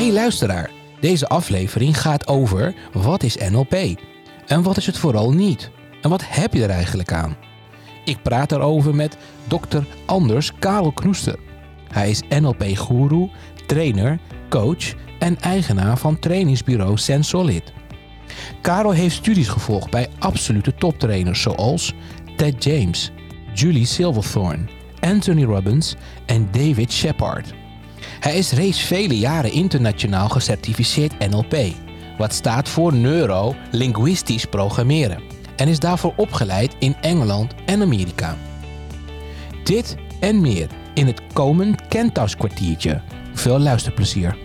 Hey luisteraar, deze aflevering gaat over wat is NLP? En wat is het vooral niet? En wat heb je er eigenlijk aan? Ik praat daarover met dokter Anders Karel Knoester. Hij is NLP-goeroe, trainer, coach en eigenaar van trainingsbureau Sensolid. Karel heeft studies gevolgd bij absolute toptrainers zoals Ted James, Julie Silverthorne, Anthony Robbins en David Shepard. Hij is reeds vele jaren internationaal gecertificeerd NLP, wat staat voor Neuro-Linguistisch Programmeren, en is daarvoor opgeleid in Engeland en Amerika. Dit en meer in het komend Kentaus kwartiertje. Veel luisterplezier.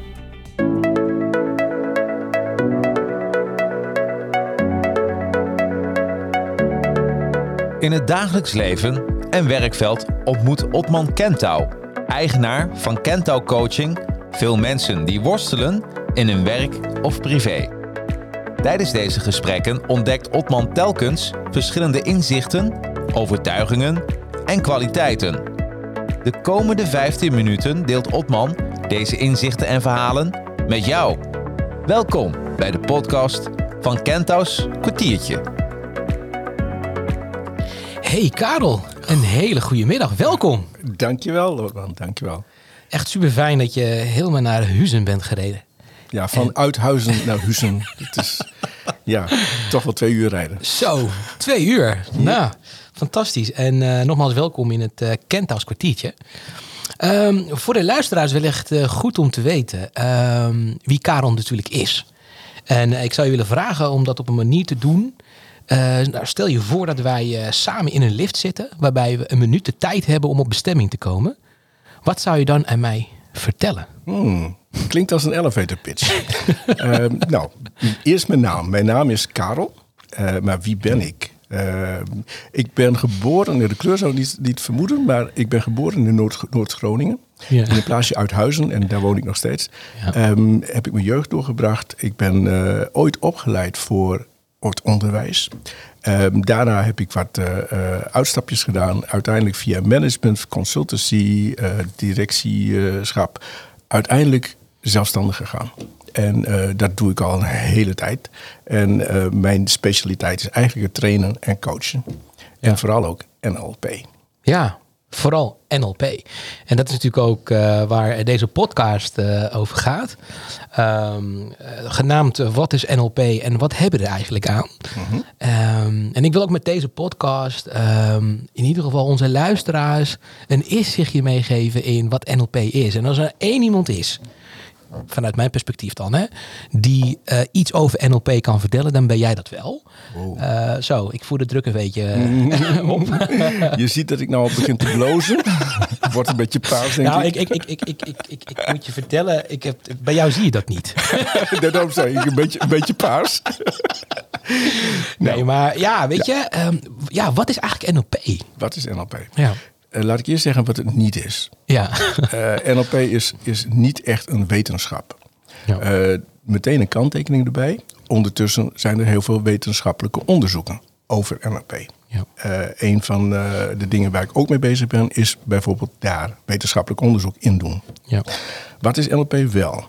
In het dagelijks leven en werkveld ontmoet Otman Kentau, eigenaar van Kentau Coaching, veel mensen die worstelen in hun werk of privé. Tijdens deze gesprekken ontdekt Otman telkens verschillende inzichten, overtuigingen en kwaliteiten. De komende 15 minuten deelt Otman deze inzichten en verhalen met jou. Welkom bij de podcast van Kentau's kwartiertje. Hey Karel, een hele goede middag. Welkom. Dankjewel, Loran. Dankjewel. Echt super fijn dat je helemaal naar Huizen bent gereden. Ja, van Uithuizen naar Huizen. Het is ja, toch wel twee uur rijden. Zo, twee uur. Nou, fantastisch. En eh, nogmaals welkom in het uh, kwartiertje. Ehm, voor de luisteraars wellicht uh, goed om te weten ehm, wie Karel natuurlijk is. En ik zou je willen vragen om dat op een manier te doen. Nou, stel je voor dat wij samen in een lift zitten, waarbij we een minuut de tijd hebben om op bestemming te komen. Wat zou je dan aan mij vertellen? Hmm, klinkt als een elevator pitch. uh, nou, eerst mijn naam. Mijn naam is Karel. Maar wie ben ik? Uh, ik ben geboren, de kleur zou niet, niet vermoeden, maar ik ben geboren in Noord-Groningen. Ja. In een plaatsje Uithuizen en daar woon ik nog steeds. Ja. Um, heb ik mijn jeugd doorgebracht. Ik ben uh, ooit opgeleid voor het onderwijs. Um, daarna heb ik wat uh, uh, uitstapjes gedaan. Uiteindelijk via management, consultancy, uh, directieschap. Uiteindelijk zelfstandig gegaan. En dat doe ik al een hele tijd. En mijn specialiteit is eigenlijk het trainen en coachen. Ja. En vooral ook NLP. Ja, vooral NLP. En dat is natuurlijk ook uh, waar deze podcast uh, over gaat. Um, uh, genaamd Wat is NLP en wat hebben we er eigenlijk aan? -huh. um, en ik wil ook met deze podcast um, in ieder geval onze luisteraars een inzichtje meegeven in wat NLP is. En als er één iemand is vanuit mijn perspectief dan, hè, die uh, iets over NLP kan vertellen, dan ben jij dat wel. Wow. Uh, zo, ik voer de druk een beetje uh, op. Je ziet dat ik nou al begin te blozen. Wordt een beetje paars, denk nou, ik. Ik, ik, ik, ik, ik, ik, ik, moet je vertellen, ik heb, bij jou zie je dat niet. Daarom zei ik een beetje, een beetje paars. nee, nou. maar ja, weet ja. je, um, ja, wat is eigenlijk NLP? Wat is NLP? Ja. Uh, laat ik eerst zeggen wat het niet is. Ja. uh, NLP is, is niet echt een wetenschap. Ja. Uh, meteen een kanttekening erbij. Ondertussen zijn er heel veel wetenschappelijke onderzoeken over NLP. Ja. een van de dingen waar ik ook mee bezig ben, is bijvoorbeeld daar wetenschappelijk onderzoek in doen. Ja. Wat is NLP wel?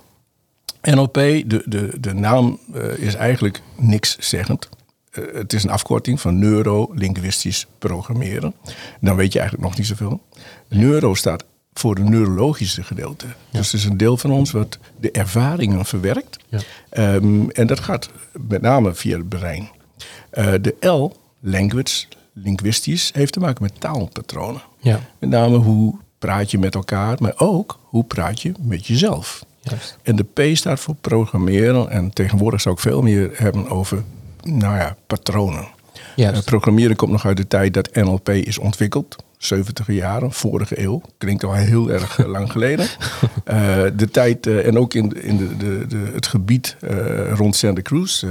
NLP, de, de, de naam is eigenlijk niks zeggend het is een afkorting van neuro-linguistisch programmeren. Dan weet je eigenlijk nog niet zoveel. Neuro staat voor het neurologische gedeelte. Ja. Dus het is een deel van ons wat de ervaringen verwerkt. Ja. Um, en dat gaat met name via het brein. Uh, de L, language, linguistisch, heeft te maken met taalpatronen. Ja. Met name hoe praat je met elkaar, maar ook hoe praat je met jezelf. Juist. En de P staat voor programmeren. En tegenwoordig zou ik veel meer hebben over nou ja, patronen. Uh, programmeren komt nog uit de tijd dat NLP is ontwikkeld. 70 jaren, vorige eeuw. Klinkt al heel erg uh, lang geleden. Uh, de tijd, en ook in, in de, de, de, het gebied rond Santa Cruz,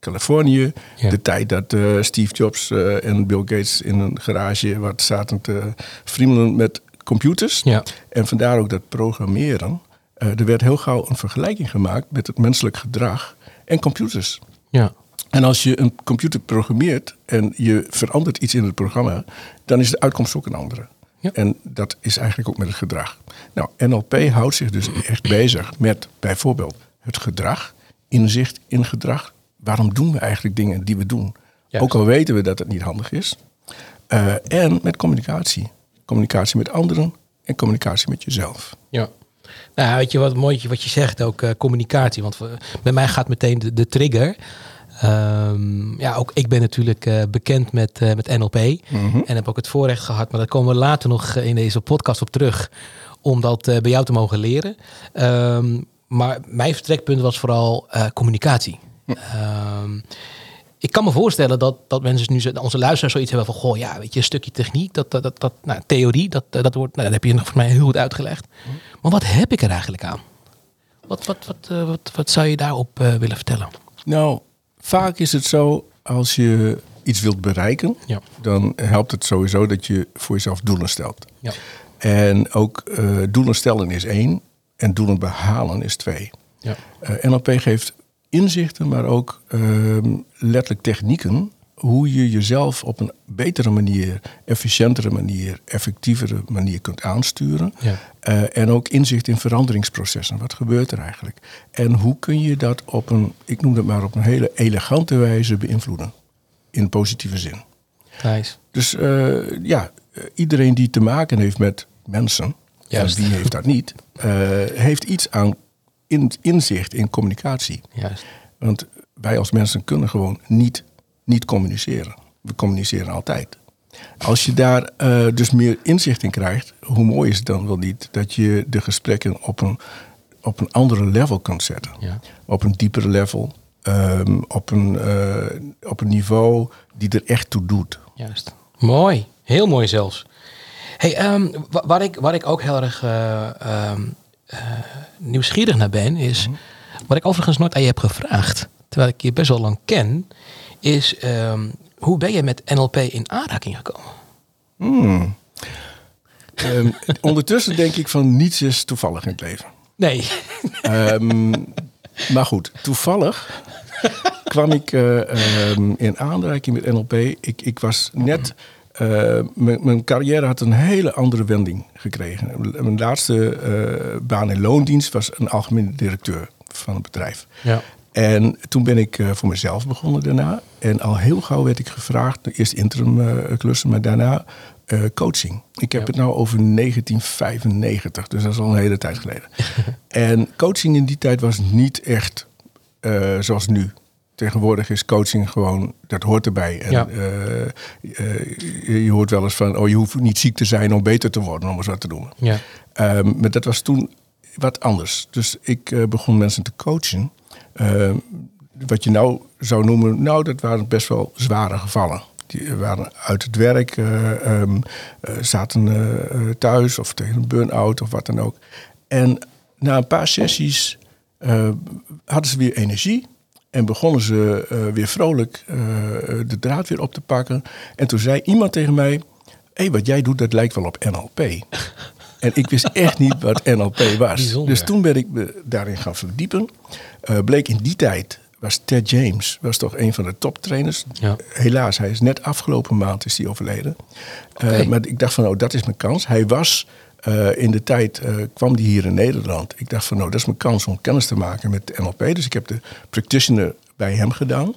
Californië. Ja. De tijd dat Steve Jobs en Bill Gates in een garage wat zaten te friemelen met computers. Ja. En vandaar ook dat programmeren. er werd heel gauw een vergelijking gemaakt met het menselijk gedrag en computers. Ja. En als je een computer programmeert en je verandert iets in het programma, dan is de uitkomst ook een andere. Ja. En dat is eigenlijk ook met het gedrag. Nou, NLP houdt zich dus echt bezig met bijvoorbeeld het gedrag, inzicht in gedrag. Waarom doen we eigenlijk dingen die we doen? Juist. Ook al weten we dat het niet handig is. Eh, en met communicatie. Communicatie met anderen en communicatie met jezelf. Ja. Nou, weet je wat mooi wat je zegt, ook eh, communicatie. Want bij mij gaat meteen de, de trigger. Ehm, ja, ook ik ben natuurlijk eh, bekend met, eh, met NLP. En heb ook het voorrecht gehad, maar daar komen we later nog eh, in deze podcast op terug. Om dat eh, bij jou te mogen leren. Ehm, maar mijn vertrekpunt was vooral eh, communicatie. Ehm, ik kan me voorstellen dat, dat mensen nu, onze luisteraars zoiets hebben van, goh, ja, weet je, een stukje techniek, dat, dat, dat, dat nou, theorie, dat, dat wordt, nou, dat heb je nog voor mij heel goed uitgelegd. Maar wat heb ik er eigenlijk aan? Wat, wat, wat, wat, wat zou je daarop willen vertellen? Nou, vaak is het zo als je iets wilt bereiken, Ja. dan helpt het sowieso dat je voor jezelf doelen stelt. Ja. En ook eh, doelen stellen is één en doelen behalen is twee. Ja. Eh, NLP geeft inzichten, maar ook ehm, letterlijk technieken hoe je jezelf op een betere manier, efficiëntere manier, effectievere manier kunt aansturen. Ja. Eh, en ook inzicht in veranderingsprocessen. Wat gebeurt er eigenlijk? En hoe kun je dat op een, ik noem het maar op een hele elegante wijze beïnvloeden? In positieve zin. Thijs. Dus eh, ja, eh, iedereen die te maken heeft met mensen, Juist. en wie heeft dat niet, heeft iets aan in, inzicht in communicatie. Juist. Want wij als mensen kunnen gewoon niet, niet communiceren. We communiceren altijd. Als je daar eh, dus meer inzicht in krijgt, hoe mooi is het dan wel niet dat je de gesprekken op een, op een andere level kunt zetten. Ja. Op een diepere level, ehm, op, een, eh, op een niveau die er echt toe doet. Juist. Mooi. Heel mooi zelfs. Hey, wa- waar, ik, waar ik ook heel erg eh, ehm, eh, nieuwsgierig naar ben, is... Wat ik overigens nooit aan je heb gevraagd, terwijl ik je best wel lang ken... is ehm, hoe ben je met NLP in aanraking gekomen? Hmm. Ehm, ondertussen denk ik van niets is toevallig in het leven. Nee. Ehm, maar goed, toevallig kwam ik eh, in aanraking met NLP. Ik, ik was net. eh, mijn mijn carrière had een hele andere wending gekregen. Mijn laatste eh, baan in loondienst was een algemene directeur van een bedrijf. Ja. En toen ben ik eh, voor mezelf begonnen daarna. En al heel gauw werd ik gevraagd, eerst interim eh, klussen, maar daarna eh, coaching. Ik heb Ja. het nou over 1995, dus dat is al een hele tijd geleden. en coaching in die tijd was niet echt zoals nu. Tegenwoordig is coaching gewoon, dat hoort erbij. En Ja. je- hoort wel eens van, oh je hoeft niet ziek te zijn om beter te worden, om eens wat te doen. Ja. Ehm, maar dat was toen wat anders. Dus ik begon mensen te coachen. Ehm, wat je nou zou noemen, nou, dat waren best wel zware gevallen. Die waren uit het werk, eh, ehm, eh, zaten eh, eh, thuis of tegen een burn-out of wat dan ook. En na een paar sessies eh, hadden ze weer energie. En begonnen ze eh, weer vrolijk eh, de draad weer op te pakken. En toen zei iemand tegen mij: Hé, hey, wat jij doet, dat lijkt wel op NLP. En ik wist echt niet wat NLP was. Bijzonder. Dus toen ben ik me daarin gaan verdiepen. Eh, bleek in die tijd was Ted James was toch een van de toptrainers. Ja. Helaas, hij is net afgelopen maand is hij overleden. Eh, maar ik dacht van, oh, dat is mijn kans. Hij was eh, in de tijd, kwam hij hier in Nederland. Ik dacht van, nou, dat is mijn kans om kennis te maken met NLP. Dus ik heb de practitioner bij hem gedaan.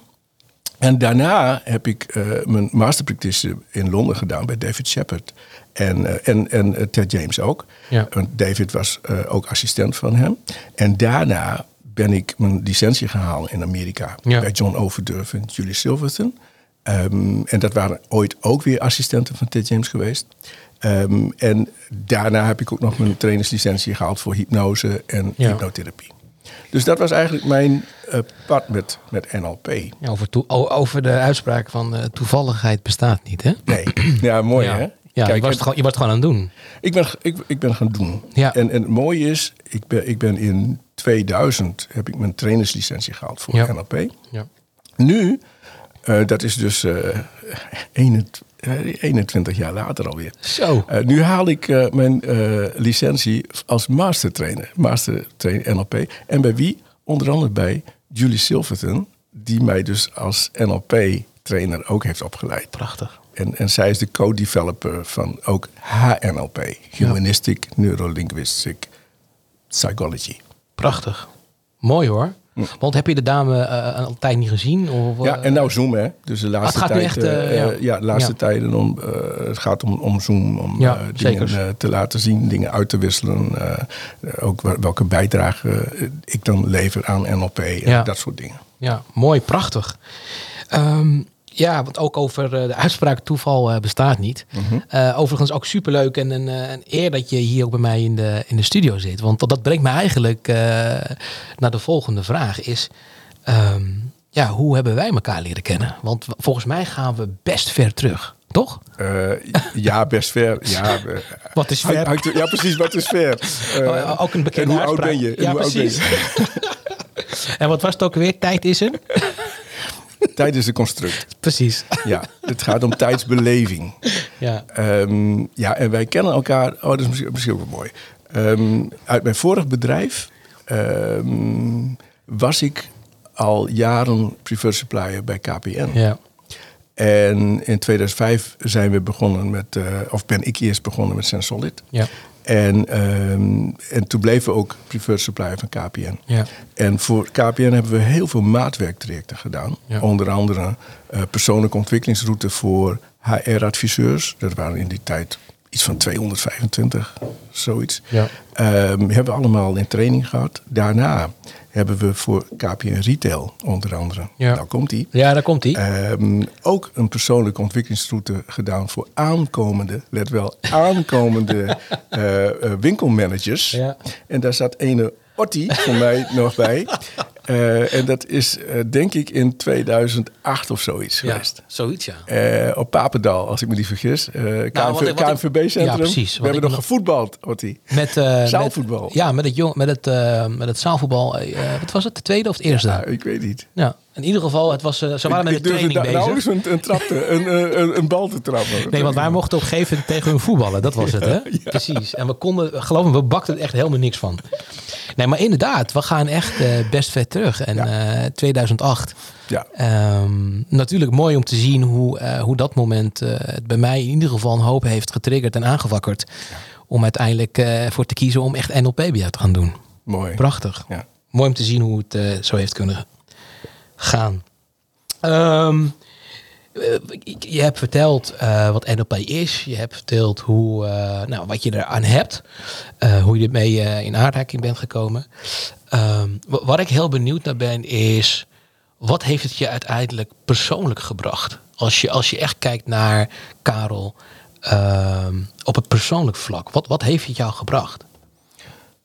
En daarna heb ik mijn master practitioner in Londen gedaan bij David Shepard. En, en, en Ted James ook. Ja. Want David was ook assistent van hem. En daarna ben ik mijn licentie gehaald in Amerika. Ja. Bij John Overdurf en Julie Silverton. Ehm, en dat waren ooit ook weer assistenten van Ted James geweest. Ehm, en daarna heb ik ook nog mijn trainerslicentie gehaald voor hypnose en Ja. hypnotherapie. Dus dat was eigenlijk mijn eh, pad met, met NLP. Ja, over, over de uitspraak van eh, toevalligheid bestaat niet, hè? Nee, ja, mooi hè? Ja, je, was het gewoon, je was het gewoon aan het doen. ik, ben, ik, ik ben gaan doen. Ja. En, en het mooie is, ik ben, ik ben in 2000 heb ik mijn trainerslicentie gehaald voor Ja. NLP. Ja. Nu, eh, dat is dus eh 21, eh, 21 jaar later alweer. Zo. Nu haal ik mijn licentie als mastertrainer. Mastertrainer NLP. En bij wie? Onder andere bij Julie Silverton. Die mij dus als NLP-trainer ook heeft opgeleid. Prachtig. En, en zij is de co-developer van ook HNLP, Humanistic Neurolinguistic Psychology. Prachtig. Mooi hoor. Want heb je de dame uh, een tijd niet gezien? Of, ja, en nou Zoom hè. Dus de laatste Ah, het gaat nu tijd, echt, eh, eh, eh, ja. ja, de laatste Ja. tijden om, eh, het gaat om, om Zoom, om Ja, eh, zeker. dingen eh, te laten zien, dingen uit te wisselen. eh, eh, ook wel- welke bijdrage eh, ik dan lever aan NLP en dat soort dingen. Ja, mooi, prachtig. Ehm, ja, want ook over eh, de uitspraak toeval eh, bestaat niet. Eh, overigens ook superleuk en een, een eer dat je hier ook bij mij in de, in de studio zit. Want dat, dat brengt me eigenlijk naar de volgende vraag. Is, ehm, ja, hoe hebben wij elkaar leren kennen? Want volgens mij gaan we best ver terug, toch? Ja, best ver. Ja, Wat is ver? ja, precies, wat is ver? Oh, ook een bekende en hoe oud uitspraak. ben je? En Ja, oud ben precies. je? En wat was het ook weer? Tijd is een? Tijd is een construct. Precies. Ja, het gaat om tijdsbeleving. Ja. Ehm, ja, en wij kennen elkaar. Oh, dat is misschien, misschien ook wel mooi. Ehm, uit mijn vorig bedrijf ehm, was ik al jaren preferred supplier bij KPN. ja. En in 2005 zijn we begonnen met, eh, of ben ik eerst begonnen met Sensolid. Ja. En, ehm, en toen bleven we ook preferred supplier van KPN. Ja. En voor KPN hebben we heel veel maatwerktrajecten gedaan. Ja. Onder andere eh, persoonlijke ontwikkelingsroute voor HR-adviseurs. Dat waren in die tijd iets van 225, zoiets. Ja. Ehm, hebben we allemaal in training gehad. Daarna hebben we voor KPN Retail onder andere. Ja. Nou komt die. Ja, daar komt hij. Ehm, ook een persoonlijke ontwikkelingsroute gedaan voor aankomende, let wel, aankomende eh, eh, winkelmanagers. Ja. En daar zat ene Otti voor mij nog bij. Eh, en dat is eh, denk ik in 2008 of zoiets ja. geweest. Zoiets, ja. Eh, op Papendal, als ik me niet vergis. Ik- KNVB-centrum. Ja, precies. We hebben nog gevoetbald, Otti. Met, Zaalvoetbal. Met, ja, met het, jong, met het, met het zaalvoetbal. wat was het? De tweede of het eerste? Ja, Ja. ik weet niet. In ieder geval, het was, ze waren met de training da- bezig. nauwelijks een, een, trap te, een, een, een, een bal te trappen. Nee, want wij mochten op een gegeven moment tegen hun voetballen. Dat was het, hè? Precies. En we konden, geloof me, we bakten er echt helemaal niks van. Nee, maar inderdaad, we gaan echt eh, best ver terug. En eh 2008. Ja. Ehm, natuurlijk mooi om te zien hoe, eh, hoe dat moment eh, het bij mij in ieder geval een hoop heeft getriggerd en aangewakkerd. Om uiteindelijk eh, voor te kiezen om echt NLP bij jou te gaan doen. Mooi. Prachtig. Ja. Mooi om te zien hoe het eh, zo heeft kunnen gaan. Ehm, eh, ik- je hebt verteld eh, wat NLP is. Je hebt verteld hoe, eh, nou, wat je eraan hebt. eh, hoe je ermee eh, in aanraking bent gekomen. Ehm, wa- waar ik heel benieuwd naar ben is... wat heeft het je uiteindelijk persoonlijk gebracht? Als je, als je echt kijkt naar Karel ehm, op het persoonlijk vlak. Wat, wat heeft het jou gebracht?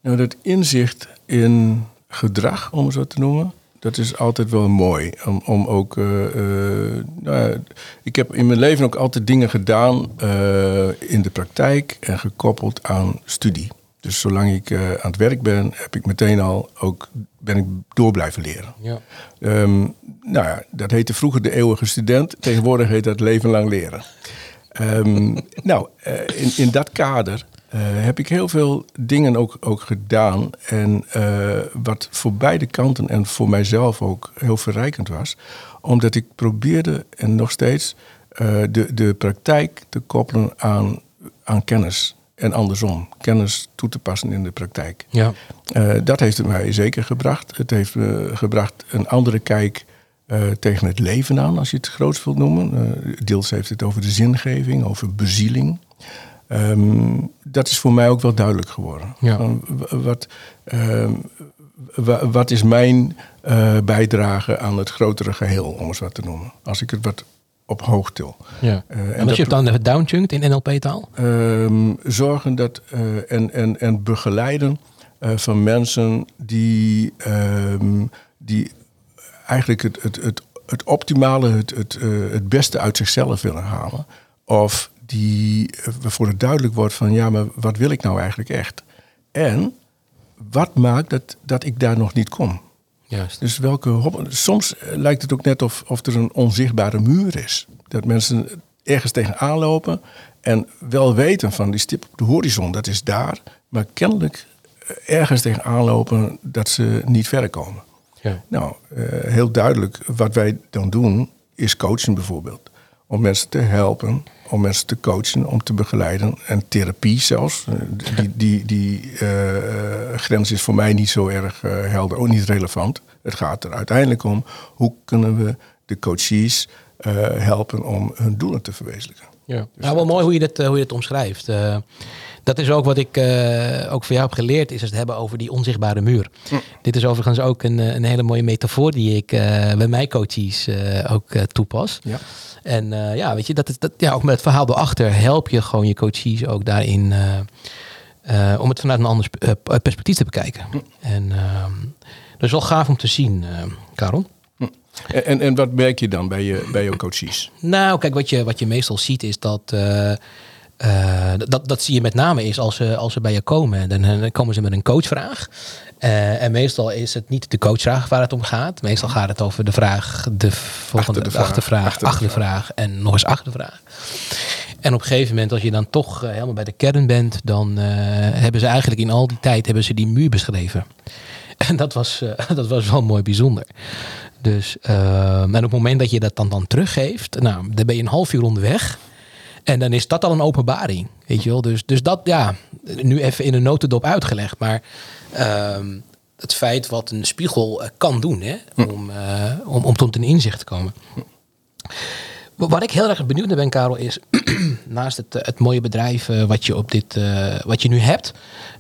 Nou, dat inzicht in gedrag, om het zo te noemen, dat is altijd wel mooi. Om, om ook, eh, eh, nou ik heb in mijn leven ook altijd dingen gedaan eh, in de praktijk en gekoppeld aan studie. Dus zolang ik aan het werk ben, heb ik meteen al ook ben ik door blijven leren. Ja. Ehm, nou ja, dat heette vroeger de eeuwige student. Tegenwoordig heet dat leven lang leren. Ehm, nou, in, in dat kader eh, heb ik heel veel dingen ook, ook gedaan. En eh, wat voor beide kanten en voor mijzelf ook heel verrijkend was. Omdat ik probeerde en nog steeds eh, de, de praktijk te koppelen aan, aan kennis. En andersom, kennis toe te passen in de praktijk. Ja. Dat heeft het mij zeker gebracht. Het heeft me gebracht een andere kijk tegen het leven aan, als je het groots wilt noemen. Deels heeft het over de zingeving, over bezieling. Ehm, dat is voor mij ook wel duidelijk geworden. Ja. Van wat, ehm, wa- wat is mijn eh, bijdrage aan het grotere geheel, om het wat te noemen. Als ik het wat op hoog til. Ja. Eh, en en als dat- je het dan downchunkt in NLP-taal? Ehm, zorgen dat, eh, en, en, en begeleiden van mensen die, die eigenlijk het, het, het, het optimale, het, het, het beste uit zichzelf willen halen. Of die eh, waarvoor het duidelijk wordt van ja, maar wat wil ik nou eigenlijk echt? En wat maakt dat, dat ik daar nog niet kom? Juist. Dus welke Soms eh, lijkt het ook net of, of er een onzichtbare muur is. Dat mensen ergens tegenaan lopen en wel weten van die stip op de horizon, dat is daar. Maar kennelijk eh, ergens tegenaan lopen dat ze niet verder komen. Ja. Nou, heel duidelijk, wat wij dan doen, is coachen bijvoorbeeld. Om mensen te helpen, om mensen te coachen, om te begeleiden. En therapie zelfs. Eh, Die, die, die eh, grens is voor mij niet zo erg eh, helder, ook niet relevant. Het gaat er uiteindelijk om hoe kunnen we de coaches eh, helpen om hun doelen te verwezenlijken. Ja. Nou, wel mooi hoe je dat, eh, hoe je dat omschrijft. Eh, dat is ook wat ik eh, ook van jou heb geleerd, is het hebben over die onzichtbare muur. Dit is overigens ook een, eh, een hele mooie metafoor die ik eh, bij mijn coaches eh, ook eh, toepas. Ja. En eh, ja, weet je, dat is dat, ja, ook met het verhaal erachter help je gewoon je coaches ook daarin eh, eh, om het vanuit een ander sp- eh, perspectief te bekijken. En ehm, dat is wel gaaf om te zien, eh, Karel. En, en, en wat merk je dan bij je, bij je coaches? Nou, kijk, wat je, wat je meestal ziet is dat. eh, eh, dat, dat zie je met name is als ze, als ze bij je komen. Dan, dan komen ze met een coachvraag. Eh, en meestal is het niet de coachvraag waar het om gaat. Meestal gaat het over de vraag, de volgende de vraag, achtervraag, achter achter, de de vraag en nog eens achter de vraag. En op een gegeven moment, als je dan toch eh, helemaal bij de kern bent, dan eh, hebben ze eigenlijk in al die tijd hebben ze die muur beschreven. En dat was, eh, dat was wel mooi bijzonder. Dus, eh, en op het moment dat je dat dan, dan teruggeeft, nou, dan ben je een half uur onderweg. En dan is dat al een openbaring, weet je wel. Dus, dus dat, ja, nu even in een notendop uitgelegd. Maar ehm, het feit wat een spiegel eh, kan doen, hè, om, eh, om, om tot een inzicht te komen. Wa- Waar ik heel erg benieuwd naar ben, Karel, is naast het, het mooie bedrijf eh, wat je op dit, eh, wat je nu hebt.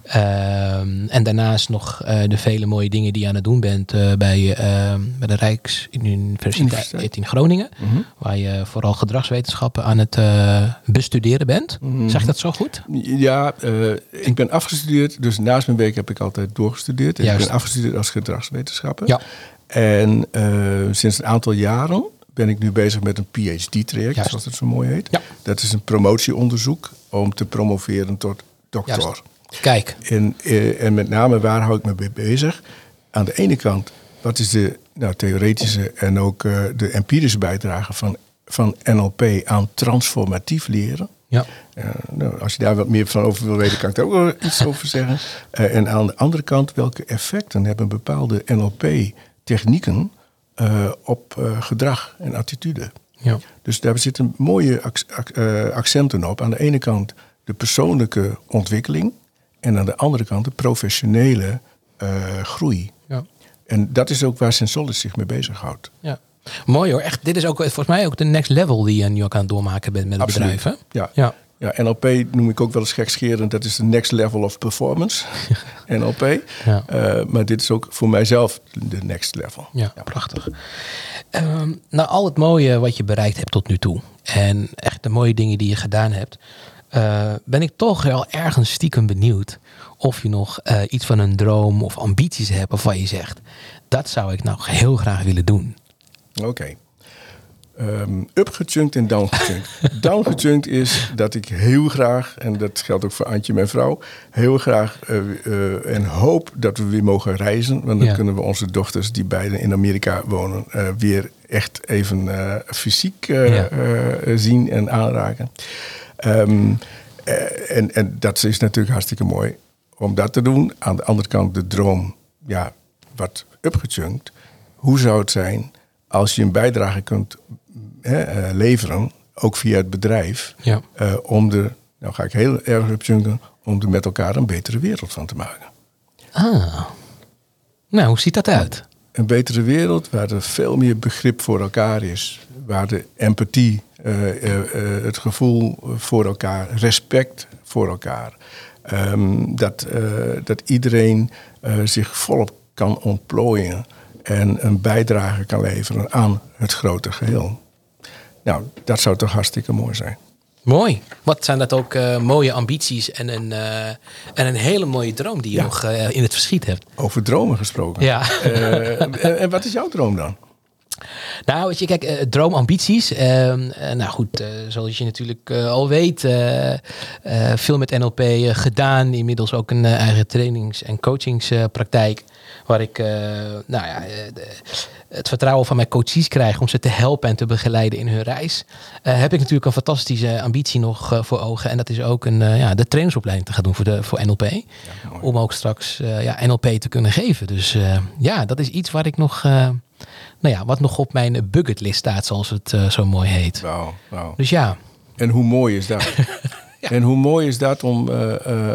ehm, en daarnaast nog eh, de vele mooie dingen die je aan het doen bent bij, bij de Rijksuniversiteit Universiteit. in Groningen. Waar je vooral gedragswetenschappen aan het bestuderen bent. Zeg ik dat zo goed? Ja, ik ben afgestudeerd, dus naast mijn werk heb ik altijd doorgestudeerd. Ik ben afgestudeerd als gedragswetenschapper. Ja. En sinds een aantal jaren ben ik nu bezig met een PhD-traject, Juist. zoals het zo mooi heet. Ja. Dat is een promotieonderzoek om te promoveren tot doctor. Juist. Kijk, En, eh, en met name waar hou ik me mee bezig? Aan de ene kant, wat is de nou, theoretische en ook eh, de empirische bijdrage van, van NLP aan transformatief leren? ja. Eh, nou, als je daar wat meer van over wil weten, kan ik daar ook wel iets over zeggen. En aan de andere kant, welke effecten hebben bepaalde NLP-technieken eh, op eh, gedrag en attitude? ja. Dus daar zitten mooie ac- ac- eh, accenten op. Aan de ene kant de persoonlijke ontwikkeling en aan de andere kant de professionele groei. ja. En dat is ook waar Sensolis zich mee bezighoudt. Ja. Mooi hoor. Echt, dit is ook volgens mij ook de next level die je nu ook aan het doormaken bent met het Absoluut. bedrijf. Hè? Ja. Ja. Ja, NLP noem ik ook wel eens gekscherend. Dat is de next level of performance. NLP. Ja. Eh, maar dit is ook voor mijzelf de next level. Ja, prachtig. Ehm nou, al het mooie wat je bereikt hebt tot nu toe. En echt de mooie dingen die je gedaan hebt. eh, ben ik toch wel ergens stiekem benieuwd. Of je nog eh, iets van een droom of ambities hebt. Waarvan je zegt. Dat zou ik nou heel graag willen doen. Oké. Ehm upgechunkt en downgechunkt. downgechunkt is dat ik heel graag, en dat geldt ook voor Antje, mijn vrouw, heel graag eh, eh, en hoop dat we weer mogen reizen. Want dan Ja. kunnen we onze dochters, die beide in Amerika wonen, eh, weer echt even fysiek Ja. zien en aanraken. Ehm, eh, en, en dat is natuurlijk hartstikke mooi om dat te doen. Aan de andere kant de droom, ja, wat upgechunkt. Hoe zou het zijn als je een bijdrage kunt hè, eh, leveren, ook via het bedrijf, Ja. eh, om er, nou ga ik heel erg upchunken, om er met elkaar een betere wereld van te maken. Ah. Nou, hoe ziet dat uit? Een betere wereld waar er veel meer begrip voor elkaar is. Waar de empathie, eh, het gevoel voor elkaar, respect voor elkaar. Ehm, dat, dat iedereen zich volop kan ontplooien en een bijdrage kan leveren aan het grote geheel. Nou, dat zou toch hartstikke mooi zijn. Mooi. Wat zijn dat ook eh, mooie ambities en een, eh, en een hele mooie droom die je Ja. nog eh, in het verschiet hebt. Over dromen gesproken. Ja. En, wat is jouw droom dan? Nou, weet je, kijk, droomambities. ehm, eh, nou goed, zoals je natuurlijk al weet, veel met NLP gedaan. Inmiddels ook een eigen trainings- en coachingspraktijk. Waar ik, eh, nou ja, eh, de- het vertrouwen van mijn coaches krijg om ze te helpen en te begeleiden in hun reis. Eh, heb ik natuurlijk een fantastische ambitie nog voor ogen. En dat is ook een, ja, de trainersopleiding te gaan doen voor, de, voor NLP. om ook straks ja, NLP te kunnen geven. Dus ja, dat is iets waar ik nog... nou ja, wat nog op mijn bucketlist staat, zoals het zo mooi heet. Wauw, wauw. Dus ja, En hoe mooi is dat? En hoe mooi is dat om,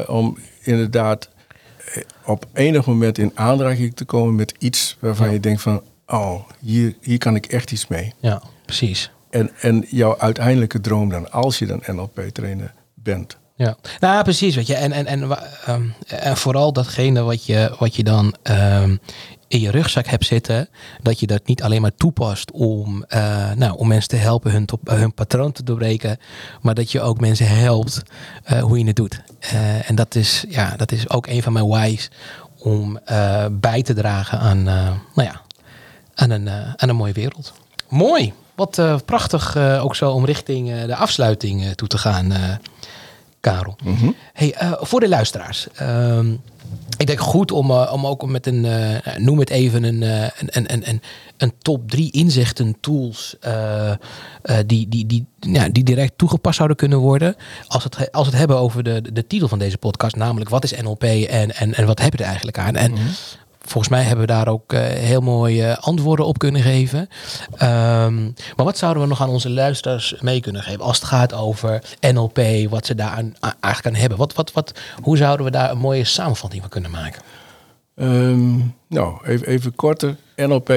om inderdaad op enig moment in aanraking te komen met iets waarvan Ja. je denkt van, oh, hier, hier kan ik echt iets mee. ja, precies. En, en jouw uiteindelijke droom dan, als je dan NLP-trainer bent. Ja, nou precies, weet je. En, en, en, ehm, en vooral datgene wat je, wat je dan ehm, in je rugzak hebt zitten, dat je dat niet alleen maar toepast om, eh, nou, om mensen te helpen hun, top- hun patroon te doorbreken, maar dat je ook mensen helpt eh, hoe je het doet. Eh, en dat is, ja, dat is ook een van mijn whys om eh, bij te dragen aan, eh, nou ja, aan, een, aan een mooie wereld. Mooi. Wat prachtig ook zo om richting de afsluiting toe te gaan, Karel. Hey, eh, voor de luisteraars. ehm, ik denk goed om, eh, om ook met een, eh, noem het even, een, eh, een, een, een, een, een top drie inzichten, tools, die, die, die, ja, die direct toegepast zouden kunnen worden. Als het, als het hebben over de, de titel van deze podcast, namelijk wat is NLP en, en, en wat heb je er eigenlijk aan? En volgens mij hebben we daar ook eh, heel mooie antwoorden op kunnen geven. Ehm, maar wat zouden we nog aan onze luisteraars mee kunnen geven als het gaat over NLP, wat ze daar aan, eigenlijk aan hebben? Wat, wat, wat, hoe zouden we daar een mooie samenvatting van kunnen maken? Ehm, nou, even, even korter. NLP,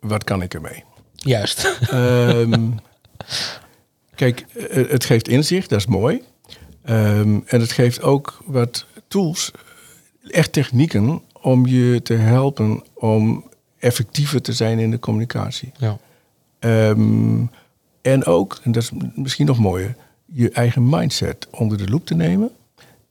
wat kan ik ermee? Juist. Ehm, kijk, eh, het geeft inzicht, dat is mooi. En het geeft ook wat tools, echt technieken, om je te helpen om effectiever te zijn in de communicatie. Ja. Ehm, en ook, en dat is misschien nog mooier, je eigen mindset onder de loep te nemen.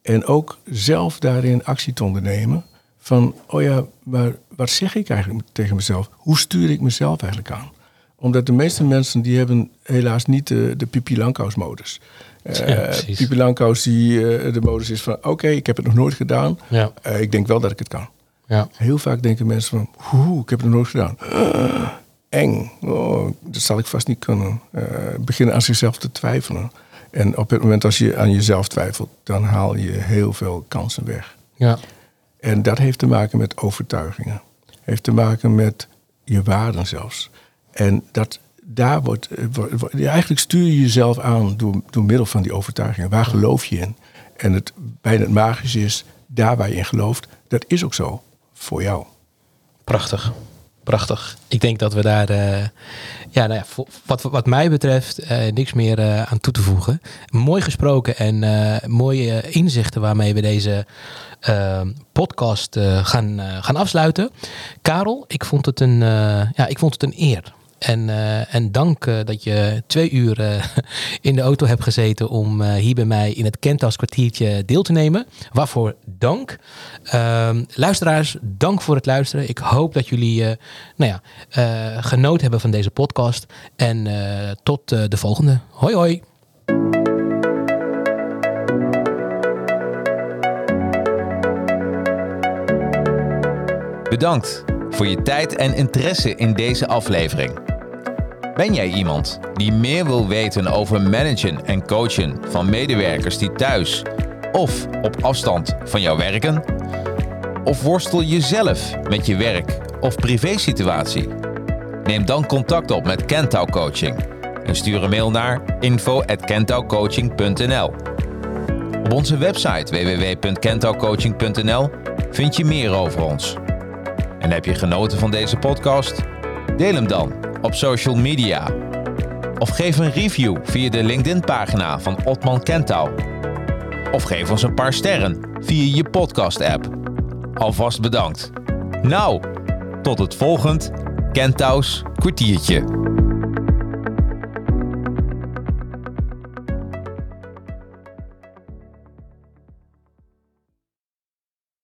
En ook zelf daarin actie te ondernemen. Van, oh ja, maar wat zeg ik eigenlijk tegen mezelf? Hoe stuur ik mezelf eigenlijk aan? Omdat de meeste mensen die hebben helaas niet de, de Pipi Langkous modus. Ja, precies. Pipi Langkous die eh, de modus is van, oké, ik heb het nog nooit gedaan. Ja. Eh, ik denk wel dat ik het kan. Ja. Heel vaak denken mensen van, oeh, ik heb het nooit gedaan. Eng, oh, dat zal ik vast niet kunnen. Eh, beginnen aan zichzelf te twijfelen. En op het moment als je aan jezelf twijfelt, dan haal je heel veel kansen weg. Ja. En dat heeft te maken met overtuigingen. Heeft te maken met je waarden zelfs. En dat, daar wordt, eh, wordt- eigenlijk stuur je jezelf aan door, door middel van die overtuigingen. Waar geloof je in? En het bijna het magische is, daar waar je in gelooft, dat is ook zo voor jou. Prachtig. Prachtig. Ik denk dat we daar, eh, ja, nou ja, wat, wat mij betreft, eh, niks meer eh, aan toe te voegen. Mooi gesproken en mooie inzichten waarmee we deze podcast gaan, gaan afsluiten. Karel, ik vond het een, ja, ik vond het een eer. En, eh, en dank eh, dat je twee uur eh, in de auto hebt gezeten om hier bij mij in het Kentas kwartiertje deel te nemen. Waarvoor dank. Ehm, luisteraars, dank voor het luisteren. Ik hoop dat jullie nou ja, genoten hebben van deze podcast. En tot de volgende. Hoi hoi. Bedankt voor je tijd en interesse in deze aflevering. Ben jij iemand die meer wil weten over managen en coachen van medewerkers die thuis of op afstand van jou werken? Of worstel je zelf met je werk of privésituatie? Neem dan contact op met Kentau Coaching en stuur een mail naar info@kentaucoaching.nl. Op onze website www.kentaucoaching.nl vind je meer over ons. En heb je genoten van deze podcast? Deel hem dan op social media. Of geef een review via de LinkedIn-pagina van Otman Kentau. Of geef ons een paar sterren via je podcast-app. Alvast bedankt. Nou, tot het volgend Kentau's kwartiertje.